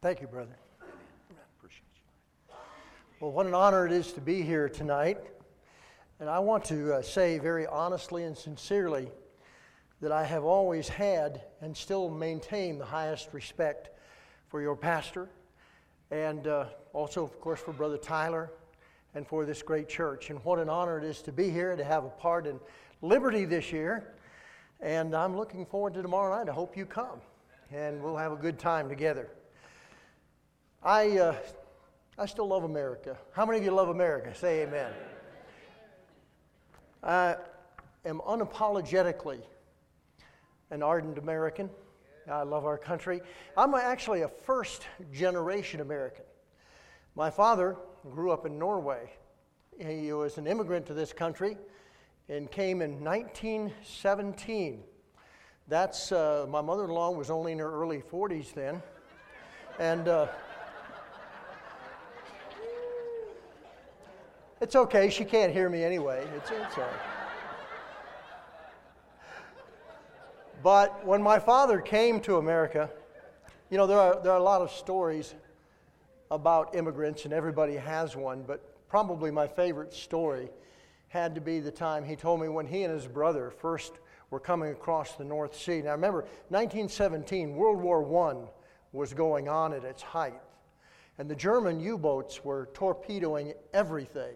Thank you, brother. Appreciate you. Well, what an honor it is to be here tonight. And I want to uh, say very honestly and sincerely that I have always had and still maintain the highest respect for your pastor and uh, also, of course, for Brother Tyler and for this great church. And what an honor it is to be here, to have a part in Liberty this year. And I'm looking forward to tomorrow night. I hope you come and we'll have a good time together. I, uh, I still love America. How many of you love America? Say amen. I am unapologetically an ardent American. I love our country. I'm actually a first generation American. My father grew up in Norway. He was an immigrant to this country and came in 1917. That's uh, my mother-in-law was only in her early 40s then, and uh, it's okay. She can't hear me anyway. It's, it's all right. But when my father came to America, you know, there are, there are a lot of stories about immigrants, and everybody has one, but probably my favorite story had to be the time he told me when he and his brother first were coming across the North Sea. Now, remember, 1917, World War I was going on at its height, and the German U boats were torpedoing everything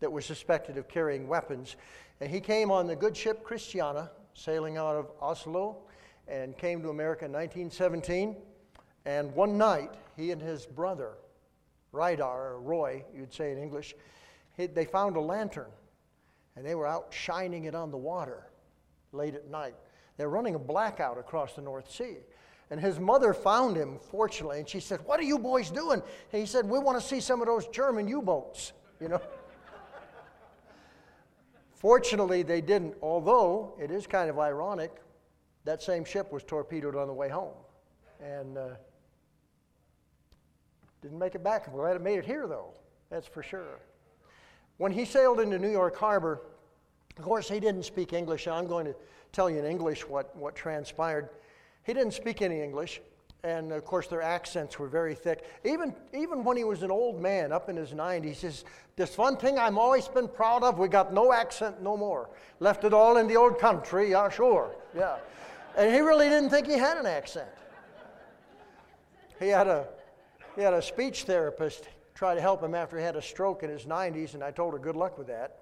that was suspected of carrying weapons. And he came on the good ship Christiana, sailing out of Oslo, and came to America in 1917. And one night, he and his brother, Reidar, or Roy, you'd say in English, they found a lantern, and they were out shining it on the water late at night. They're running a blackout across the North Sea. And his mother found him, fortunately, and she said, What are you boys doing? And he said, We want to see some of those German U boats, you know. Fortunately, they didn't, although it is kind of ironic, that same ship was torpedoed on the way home. And uh, didn't make it back. I'm glad it made it here, though, that's for sure. When he sailed into New York Harbor, of course, he didn't speak English. I'm going to tell you in English what, what transpired. He didn't speak any English, and of course, their accents were very thick. Even, even when he was an old man, up in his 90s, he says, This one thing I'm always been proud of, we got no accent no more. Left it all in the old country, yeah, sure, yeah. And he really didn't think he had an accent. He had a, he had a speech therapist try to help him after he had a stroke in his 90s, and I told her, Good luck with that.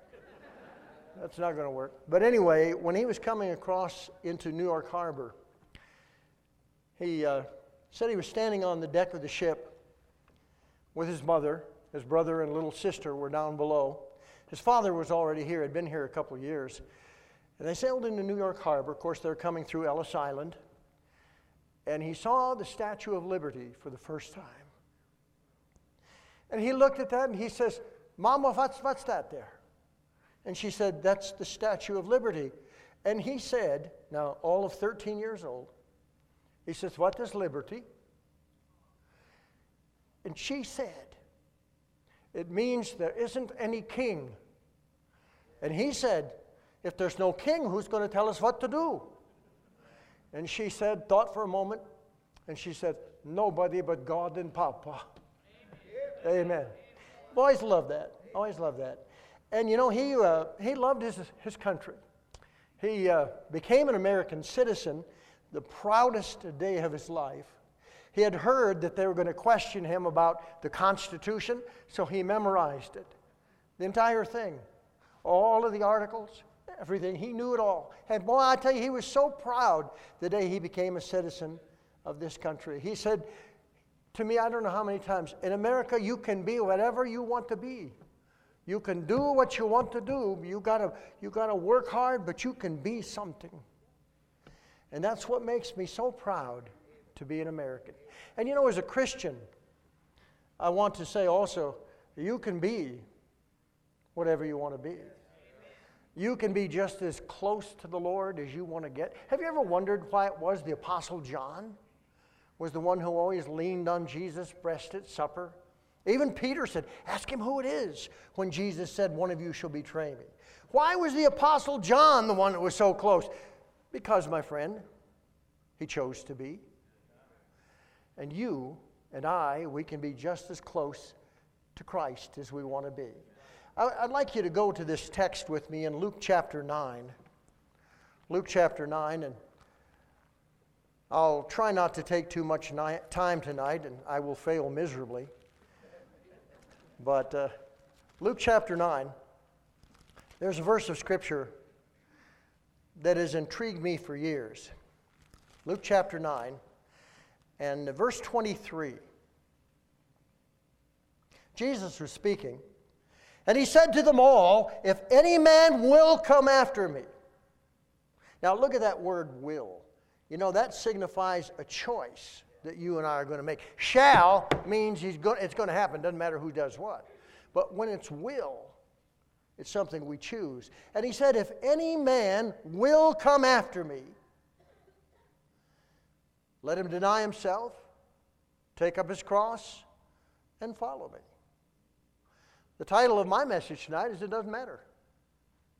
That's not going to work. But anyway, when he was coming across into New York Harbor, he uh, said he was standing on the deck of the ship with his mother. His brother and little sister were down below. His father was already here, had been here a couple of years. And they sailed into New York Harbor. Of course, they're coming through Ellis Island. And he saw the Statue of Liberty for the first time. And he looked at that and he says, Mama, what's, what's that there? And she said, That's the Statue of Liberty. And he said, now all of 13 years old, he says, What is liberty? And she said, It means there isn't any king. And he said, If there's no king, who's going to tell us what to do? And she said, thought for a moment, and she said, Nobody but God and Papa. Amen. Amen. Boys love that. Always love that. And you know, he, uh, he loved his, his country. He uh, became an American citizen the proudest day of his life. He had heard that they were going to question him about the Constitution, so he memorized it. The entire thing. All of the articles, everything. He knew it all. And boy, I tell you, he was so proud the day he became a citizen of this country. He said to me, I don't know how many times, in America, you can be whatever you want to be. You can do what you want to do. You gotta, you gotta work hard, but you can be something. And that's what makes me so proud to be an American. And you know, as a Christian, I want to say also, you can be whatever you want to be. You can be just as close to the Lord as you want to get. Have you ever wondered why it was the Apostle John was the one who always leaned on Jesus' breast at supper? Even Peter said, Ask him who it is when Jesus said, One of you shall betray me. Why was the Apostle John the one that was so close? Because, my friend, he chose to be. And you and I, we can be just as close to Christ as we want to be. I'd like you to go to this text with me in Luke chapter 9. Luke chapter 9, and I'll try not to take too much time tonight, and I will fail miserably. But uh, Luke chapter 9, there's a verse of Scripture that has intrigued me for years. Luke chapter 9, and verse 23. Jesus was speaking. And he said to them all, If any man will come after me. Now look at that word will. You know, that signifies a choice that you and I are going to make. Shall means he's go- it's going to happen, doesn't matter who does what. But when it's will, it's something we choose. And he said, If any man will come after me, let him deny himself, take up his cross, and follow me. The title of my message tonight is It Doesn't Matter.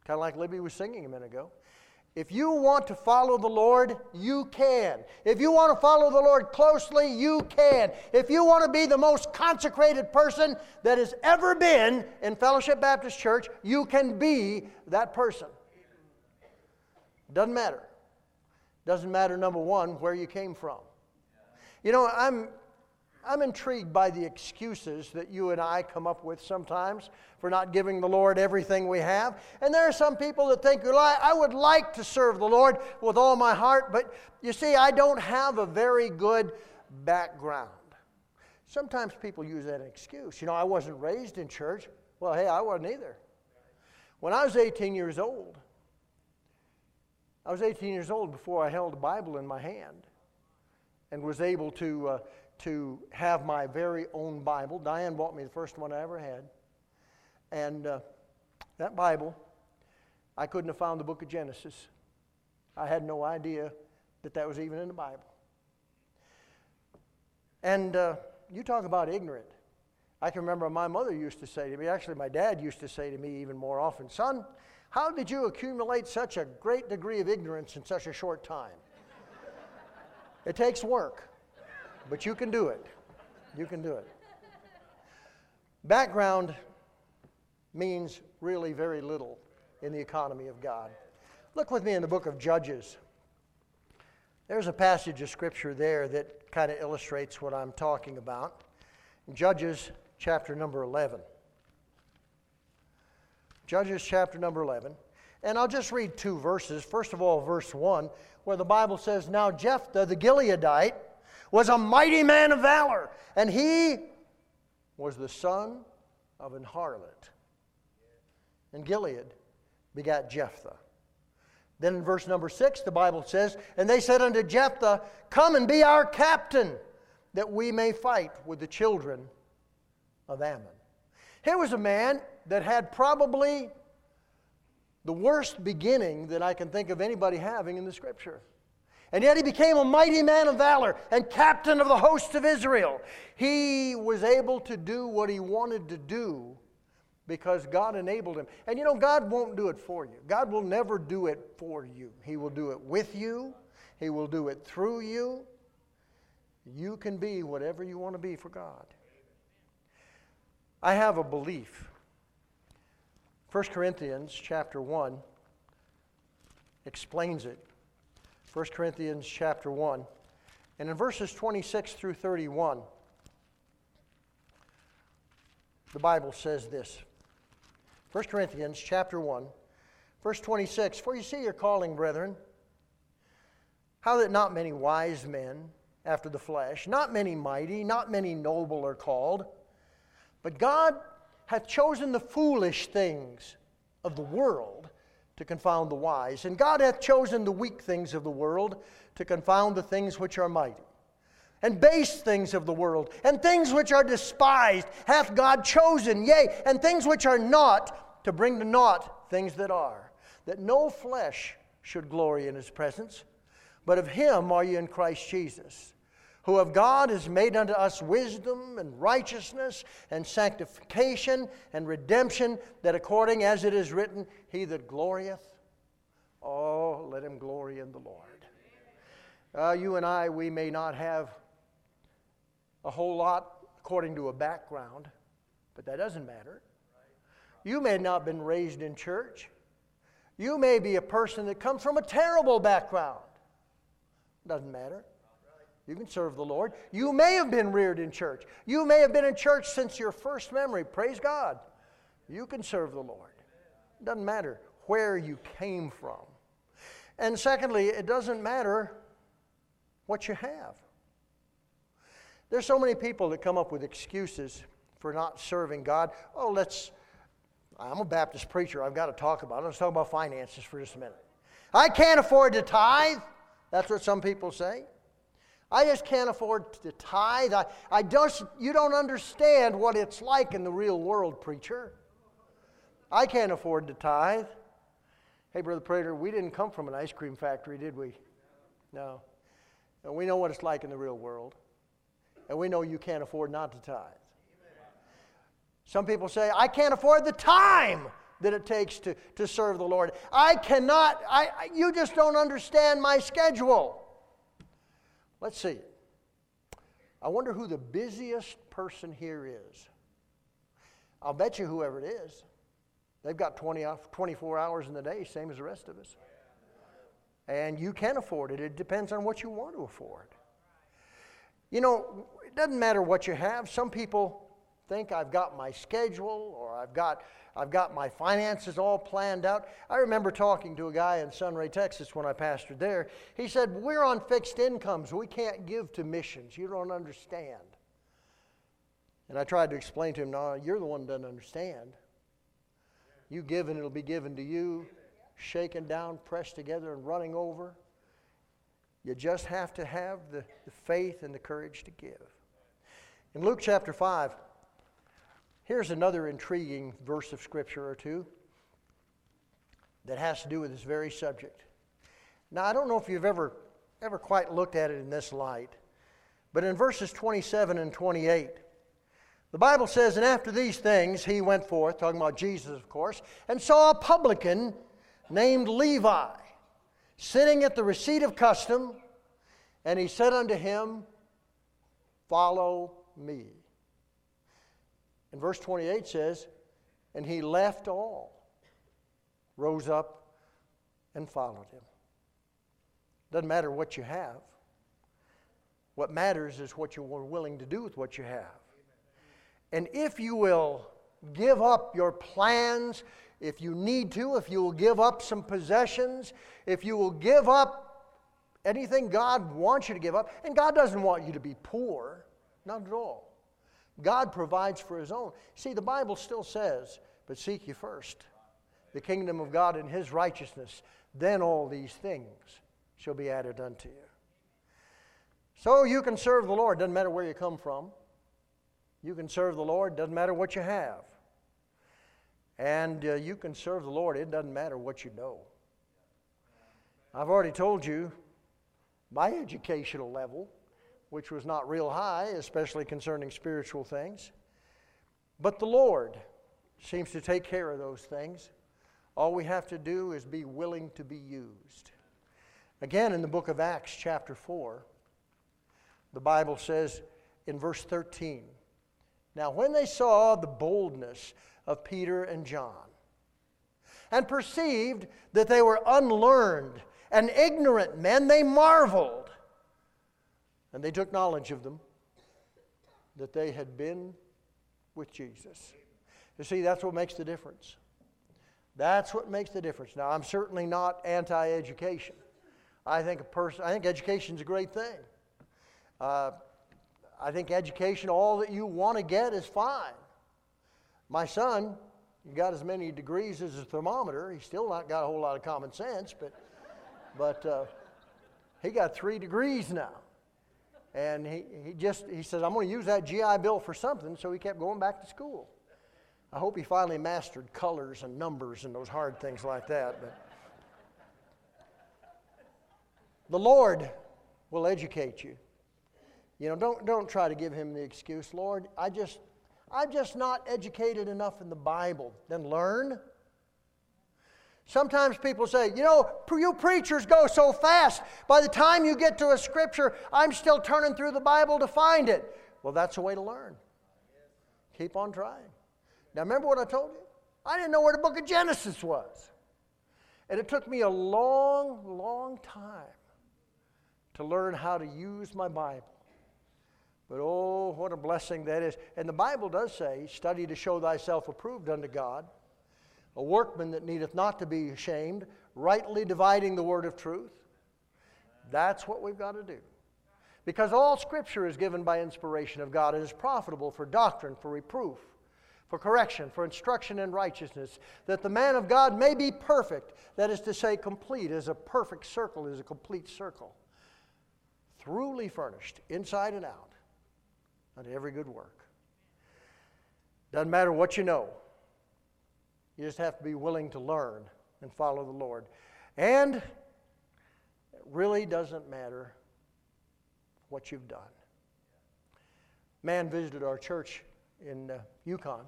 Kind of like Libby was singing a minute ago. If you want to follow the Lord, you can. If you want to follow the Lord closely, you can. If you want to be the most consecrated person that has ever been in Fellowship Baptist Church, you can be that person. Doesn't matter. Doesn't matter, number one, where you came from. You know, I'm I'm intrigued by the excuses that you and I come up with sometimes for not giving the Lord everything we have. And there are some people that think, well, I would like to serve the Lord with all my heart, but you see, I don't have a very good background. Sometimes people use that excuse. You know, I wasn't raised in church. Well, hey, I wasn't either. When I was 18 years old, I was 18 years old before I held a Bible in my hand and was able to. Uh, to have my very own Bible. Diane bought me the first one I ever had. And uh, that Bible, I couldn't have found the book of Genesis. I had no idea that that was even in the Bible. And uh, you talk about ignorant. I can remember my mother used to say to me, actually, my dad used to say to me even more often, Son, how did you accumulate such a great degree of ignorance in such a short time? it takes work. But you can do it. You can do it. Background means really very little in the economy of God. Look with me in the book of Judges. There's a passage of scripture there that kind of illustrates what I'm talking about. Judges chapter number 11. Judges chapter number 11. And I'll just read two verses. First of all, verse 1, where the Bible says, Now Jephthah the Gileadite was a mighty man of valor, and he was the son of an harlot. And Gilead begat Jephthah. Then in verse number six, the Bible says, And they said unto Jephthah, Come and be our captain, that we may fight with the children of Ammon. Here was a man that had probably the worst beginning that I can think of anybody having in the scripture. And yet he became a mighty man of valor and captain of the host of Israel. He was able to do what he wanted to do because God enabled him. And you know, God won't do it for you. God will never do it for you. He will do it with you, He will do it through you. You can be whatever you want to be for God. I have a belief. 1 Corinthians chapter 1 explains it 1 Corinthians chapter 1. And in verses 26 through 31, the Bible says this 1 Corinthians chapter 1, verse 26 For you see your calling, brethren, how that not many wise men after the flesh, not many mighty, not many noble are called, but God hath chosen the foolish things of the world to confound the wise. And God hath chosen the weak things of the world to confound the things which are mighty. And base things of the world, and things which are despised, hath God chosen, yea, and things which are not, to bring to naught things that are, that no flesh should glory in his presence, but of him are ye in Christ Jesus who of God is made unto us wisdom and righteousness and sanctification and redemption, that according as it is written, He that glorieth, oh, let him glory in the Lord. Uh, you and I, we may not have a whole lot according to a background, but that doesn't matter. You may not have been raised in church. You may be a person that comes from a terrible background. Doesn't matter. You can serve the Lord. You may have been reared in church. You may have been in church since your first memory. Praise God. You can serve the Lord. It doesn't matter where you came from. And secondly, it doesn't matter what you have. There's so many people that come up with excuses for not serving God. Oh, let's, I'm a Baptist preacher. I've got to talk about it. Let's talk about finances for just a minute. I can't afford to tithe. That's what some people say. I just can't afford to tithe. I, I just, you don't understand what it's like in the real world, preacher. I can't afford to tithe. Hey, Brother Prater, we didn't come from an ice cream factory, did we? No. And we know what it's like in the real world. And we know you can't afford not to tithe. Some people say, I can't afford the time that it takes to, to serve the Lord. I cannot, I, you just don't understand my schedule. Let's see. I wonder who the busiest person here is. I'll bet you whoever it is. They've got 20, 24 hours in the day, same as the rest of us. And you can afford it. It depends on what you want to afford. You know, it doesn't matter what you have. Some people think I've got my schedule or I've got, I've got my finances all planned out. I remember talking to a guy in Sunray, Texas when I pastored there. He said, We're on fixed incomes. We can't give to missions. You don't understand. And I tried to explain to him, No, you're the one that doesn't understand. You give and it'll be given to you, shaken down, pressed together, and running over. You just have to have the, the faith and the courage to give. In Luke chapter 5, here's another intriguing verse of Scripture or two that has to do with this very subject. Now, I don't know if you've ever, ever quite looked at it in this light, but in verses 27 and 28, the Bible says, And after these things he went forth, talking about Jesus, of course, and saw a publican named Levi sitting at the receipt of custom, and he said unto him, Follow me. And verse 28 says, And he left all, rose up, and followed him. Doesn't matter what you have. What matters is what you are willing to do with what you have. And if you will give up your plans, if you need to, if you will give up some possessions, if you will give up anything God wants you to give up, and God doesn't want you to be poor, not at all. God provides for His own. See, the Bible still says, but seek ye first the kingdom of God and His righteousness, then all these things shall be added unto you. So you can serve the Lord, doesn't matter where you come from. You can serve the Lord, doesn't matter what you have. And uh, you can serve the Lord, it doesn't matter what you know. I've already told you my educational level, which was not real high, especially concerning spiritual things. But the Lord seems to take care of those things. All we have to do is be willing to be used. Again, in the book of Acts, chapter 4, the Bible says in verse 13, now, when they saw the boldness of Peter and John and perceived that they were unlearned and ignorant men, they marveled. And they took knowledge of them that they had been with Jesus. You see, that's what makes the difference. That's what makes the difference. Now, I'm certainly not anti education. I think a person, I think education is a great thing. Uh, I think education, all that you want to get is fine. My son, he got as many degrees as a thermometer. He's still not got a whole lot of common sense, but, but uh, he got three degrees now. And he, he just, he says, I'm going to use that GI Bill for something, so he kept going back to school. I hope he finally mastered colors and numbers and those hard things like that. But the Lord will educate you. You know, don't, don't try to give him the excuse, Lord, I just, I'm just not educated enough in the Bible. Then learn. Sometimes people say, you know, you preachers go so fast. By the time you get to a scripture, I'm still turning through the Bible to find it. Well, that's the way to learn. Keep on trying. Now, remember what I told you? I didn't know where the book of Genesis was. And it took me a long, long time to learn how to use my Bible. But oh, what a blessing that is. And the Bible does say, study to show thyself approved unto God, a workman that needeth not to be ashamed, rightly dividing the word of truth. That's what we've got to do. Because all Scripture is given by inspiration of God and is profitable for doctrine, for reproof, for correction, for instruction in righteousness, that the man of God may be perfect, that is to say, complete, as a perfect circle is a complete circle, thoroughly furnished, inside and out, unto every good work. Doesn't matter what you know, you just have to be willing to learn and follow the Lord. And it really doesn't matter what you've done. Man visited our church in uh, Yukon,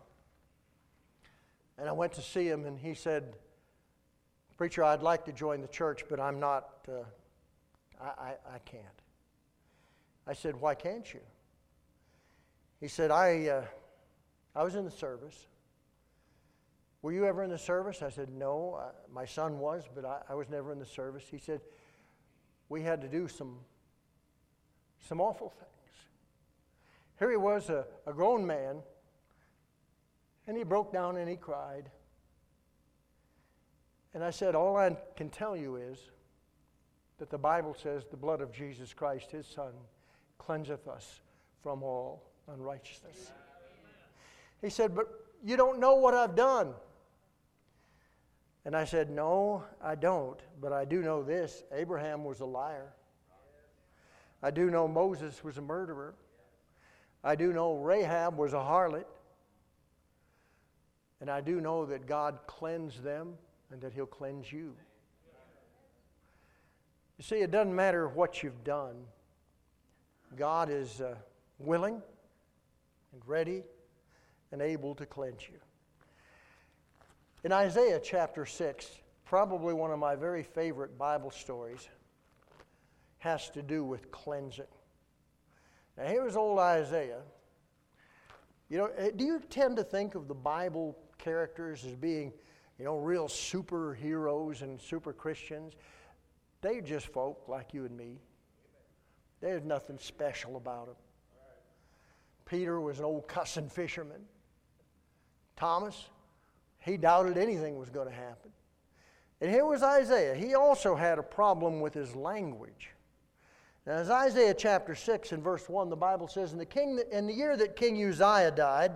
and I went to see him, and he said, Preacher, I'd like to join the church, but I'm not, uh, I, I, I, can't. I said, Why can't you? He said, I, uh, I was in the service. Were you ever in the service? I said, No. My son was, but I, I was never in the service. He said, We had to do some some awful things. Here he was, a, a grown man, and he broke down and he cried. And I said, All I can tell you is that the Bible says the blood of Jesus Christ, his Son, cleanseth us from all unrighteousness. He said, But you don't know what I've done. And I said, No, I don't, but I do know this Abraham was a liar. I do know Moses was a murderer. I do know Rahab was a harlot. And I do know that God cleansed them and that He'll cleanse you. You see, it doesn't matter what you've done, God is uh, willing and ready and able to cleanse you. In Isaiah chapter 6, probably one of my very favorite Bible stories has to do with cleansing. Now, here's old Isaiah. You know, eh, do you tend to think of the Bible characters as being, you know, real superheroes and super Christians? They're just folk like you and me. There's nothing special about them. Peter was an old cussing fisherman. Thomas, he doubted anything was going to happen. And here was Isaiah. He also had a problem with his language. Now, as Isaiah chapter 6 and verse 1, the Bible says, in the, king, in the year that King Uzziah died,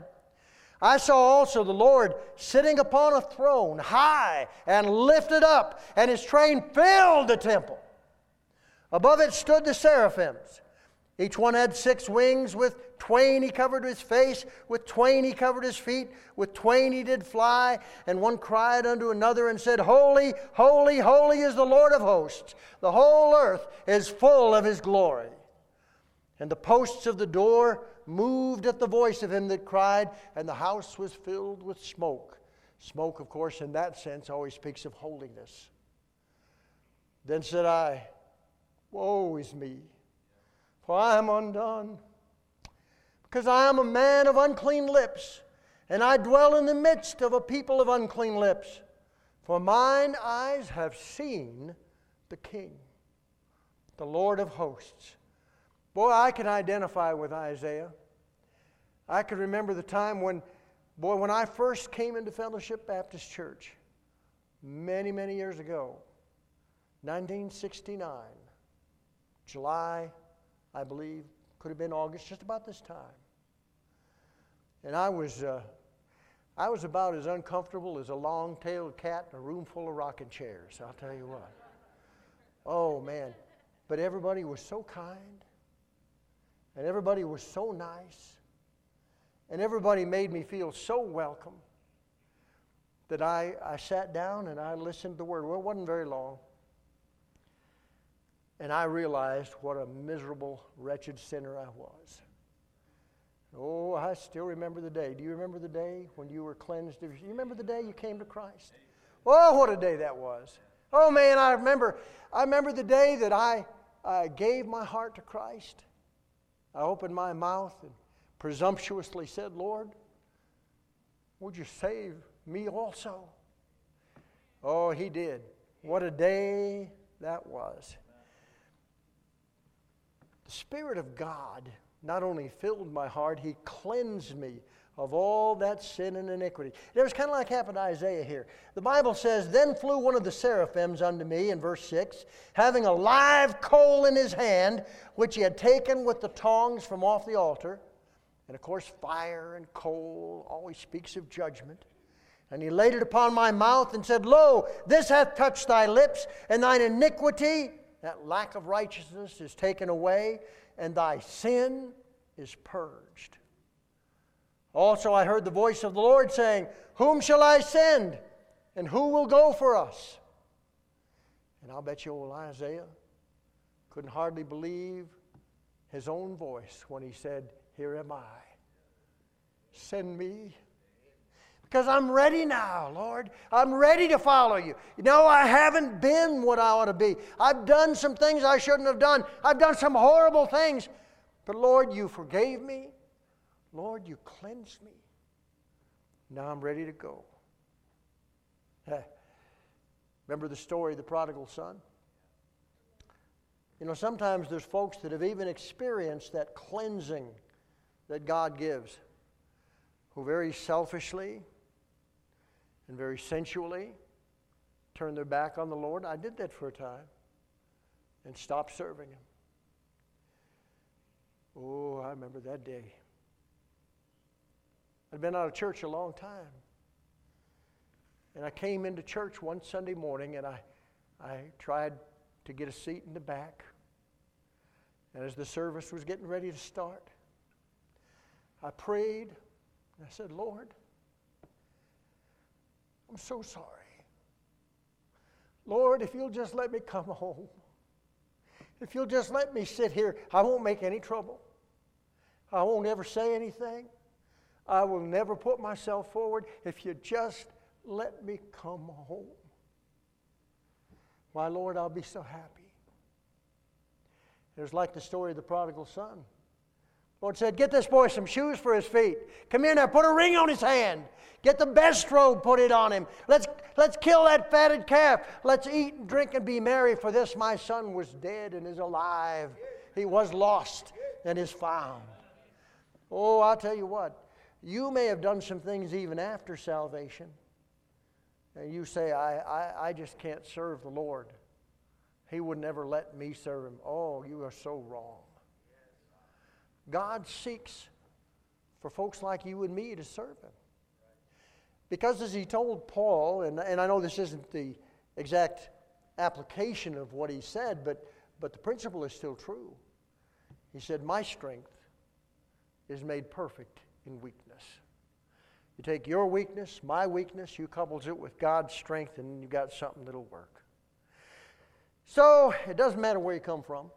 I saw also the Lord sitting upon a throne, high and lifted up, and his train filled the temple. Above it stood the seraphims. Each one had six wings. With twain he covered his face, with twain he covered his feet, with twain he did fly. And one cried unto another and said, Holy, holy, holy is the Lord of hosts. The whole earth is full of his glory. And the posts of the door moved at the voice of him that cried, and the house was filled with smoke. Smoke, of course, in that sense, always speaks of holiness. Then said I, Woe is me! For I am undone. Because I am a man of unclean lips, and I dwell in the midst of a people of unclean lips. For mine eyes have seen the King, the Lord of hosts. Boy, I can identify with Isaiah. I can remember the time when, boy, when I first came into Fellowship Baptist Church, many, many years ago, 1969, July I believe. Could have been August, just about this time. And I was, uh, I was about as uncomfortable as a long tailed cat in a room full of rocking chairs, I'll tell you what. Oh, man. But everybody was so kind, and everybody was so nice, and everybody made me feel so welcome that I, I sat down and I listened to the word. Well, it wasn't very long. And I realized what a miserable, wretched sinner I was. Oh, I still remember the day. Do you remember the day when you were cleansed? Do you remember the day you came to Christ? Oh, what a day that was. Oh man, I remember I remember the day that I, I gave my heart to Christ. I opened my mouth and presumptuously said, Lord, would you save me also? Oh, he did. What a day that was. The Spirit of God not only filled my heart, He cleansed me of all that sin and iniquity. It was kind of like happened to Isaiah here. The Bible says, Then flew one of the seraphims unto me, in verse 6, having a live coal in his hand, which he had taken with the tongs from off the altar. And of course, fire and coal always speaks of judgment. And he laid it upon my mouth and said, Lo, this hath touched thy lips, and thine iniquity, that lack of righteousness, is taken away, and thy sin is purged. Also, I heard the voice of the Lord saying, Whom shall I send? And who will go for us? And I'll bet you old Isaiah couldn't hardly believe his own voice when he said, Here am I. Send me. Because I'm ready now, Lord. I'm ready to follow you. You know, I haven't been what I ought to be. I've done some things I shouldn't have done. I've done some horrible things. But Lord, you forgave me. Lord, you cleansed me. Now I'm ready to go. Remember the story of the prodigal son? You know, sometimes there's folks that have even experienced that cleansing that God gives, who very selfishly and very sensually turn their back on the Lord. I did that for a time and stopped serving Him. Oh, I remember that day. I'd been out of church a long time. And I came into church one Sunday morning and I, I tried to get a seat in the back. And as the service was getting ready to start, I prayed and I said, Lord, I'm so sorry. Lord, if you'll just let me come home, if you'll just let me sit here, I won't make any trouble. I won't ever say anything. I will never put myself forward if you just let me come home. Why, Lord, I'll be so happy. It was like the story of the prodigal son. Lord said, Get this boy some shoes for his feet. Come here now, put a ring on his hand. Get the best robe, put it on him. Let's, let's kill that fatted calf. Let's eat and drink and be merry, for this my son was dead and is alive. He was lost and is found. Oh, I'll tell you what, you may have done some things even after salvation. And you say, I, I, I just can't serve the Lord. He would never let me serve him. Oh, you are so wrong. God seeks for folks like you and me to serve him. Because as he told Paul, and, and I know this isn't the exact application of what he said, but, but the principle is still true. He said, My strength is made perfect in weakness. You take your weakness, my weakness, you couples it with God's strength, and you've got something that'll work. So it doesn't matter where you come from.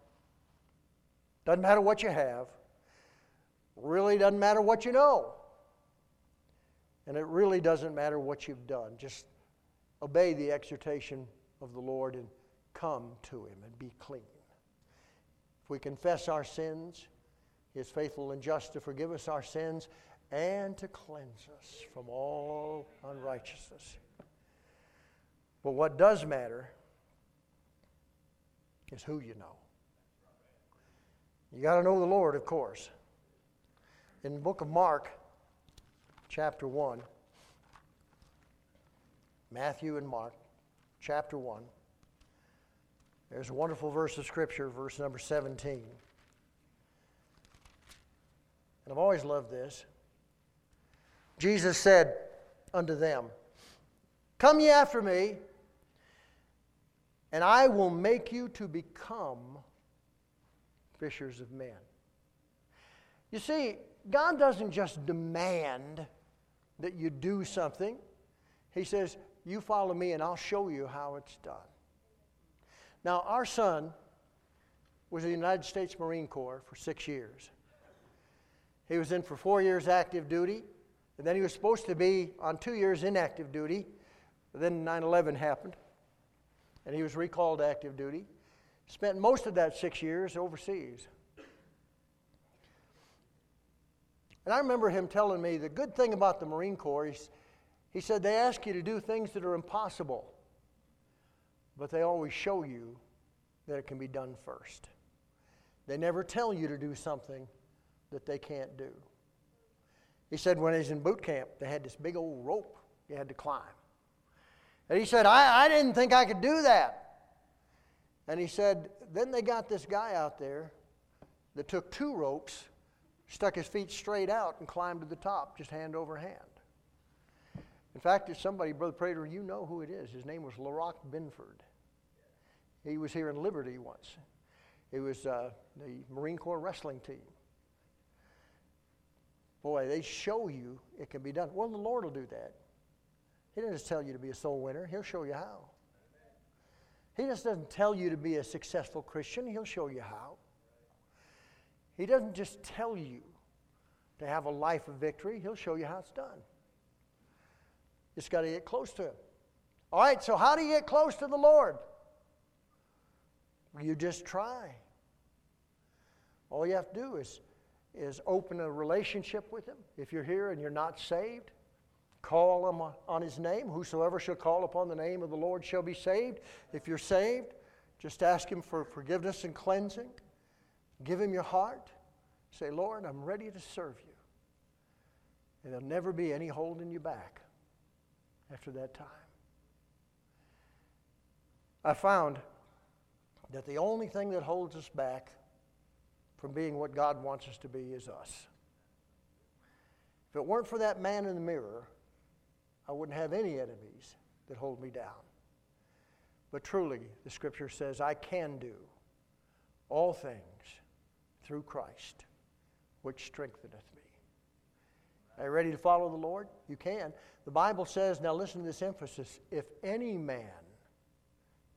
Doesn't matter what you have. Really doesn't matter what you know. And it really doesn't matter what you've done. Just obey the exhortation of the Lord and come to Him and be clean. If we confess our sins, he is faithful and just to forgive us our sins and to cleanse us from all unrighteousness. But what does matter is who you know. You got to know the Lord, of course. In the book of Mark, chapter 1, Matthew and Mark, chapter 1, there's a wonderful verse of Scripture, verse number 17. And I've always loved this. Jesus said unto them, Come ye after me, and I will make you to become fishers of men. You see, God doesn't just demand that you do something, He says, You follow me, and I'll show you how it's done. Now, our son was in the United States Marine Corps for six years. He was in for four years active duty, and then he was supposed to be on two years inactive duty. Then 9 11 happened, and he was recalled to active duty. Spent most of that six years overseas. And I remember him telling me the good thing about the Marine Corps he said they ask you to do things that are impossible, but they always show you that it can be done first. They never tell you to do something that they can't do. He said when he was in boot camp, they had this big old rope you had to climb. And he said, I, I didn't think I could do that. And he said, then they got this guy out there that took two ropes, stuck his feet straight out, and climbed to the top, just hand over hand. In fact, it's somebody, Brother Prater, you know who it is. His name was LaRock Binford. He was here in Liberty once. He was uh, the Marine Corps wrestling team. Boy, they show you it can be done. Well, the Lord will do that. He doesn't just tell you to be a soul winner, He'll show you how. He just doesn't tell you to be a successful Christian, He'll show you how. He doesn't just tell you to have a life of victory, He'll show you how it's done. You just got to get close to Him. All right, so how do you get close to the Lord? You just try. All you have to do is, is open a relationship with Him. If you're here and you're not saved, call Him on His name. Whosoever shall call upon the name of the Lord shall be saved. If you're saved, just ask Him for forgiveness and cleansing. Give Him your heart. Say, Lord, I'm ready to serve you. And there'll never be any holding you back after that time. I found that the only thing that holds us back from being what God wants us to be is us. If it weren't for that man in the mirror, I wouldn't have any enemies that hold me down. But truly, the scripture says, I can do all things through Christ, which strengtheneth me. Are you ready to follow the Lord? You can. The Bible says, now listen to this emphasis if any man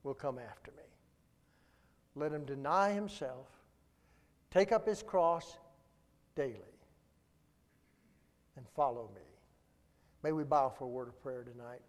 will come after me, let him deny himself, take up his cross daily, and follow me. May we bow for a word of prayer tonight.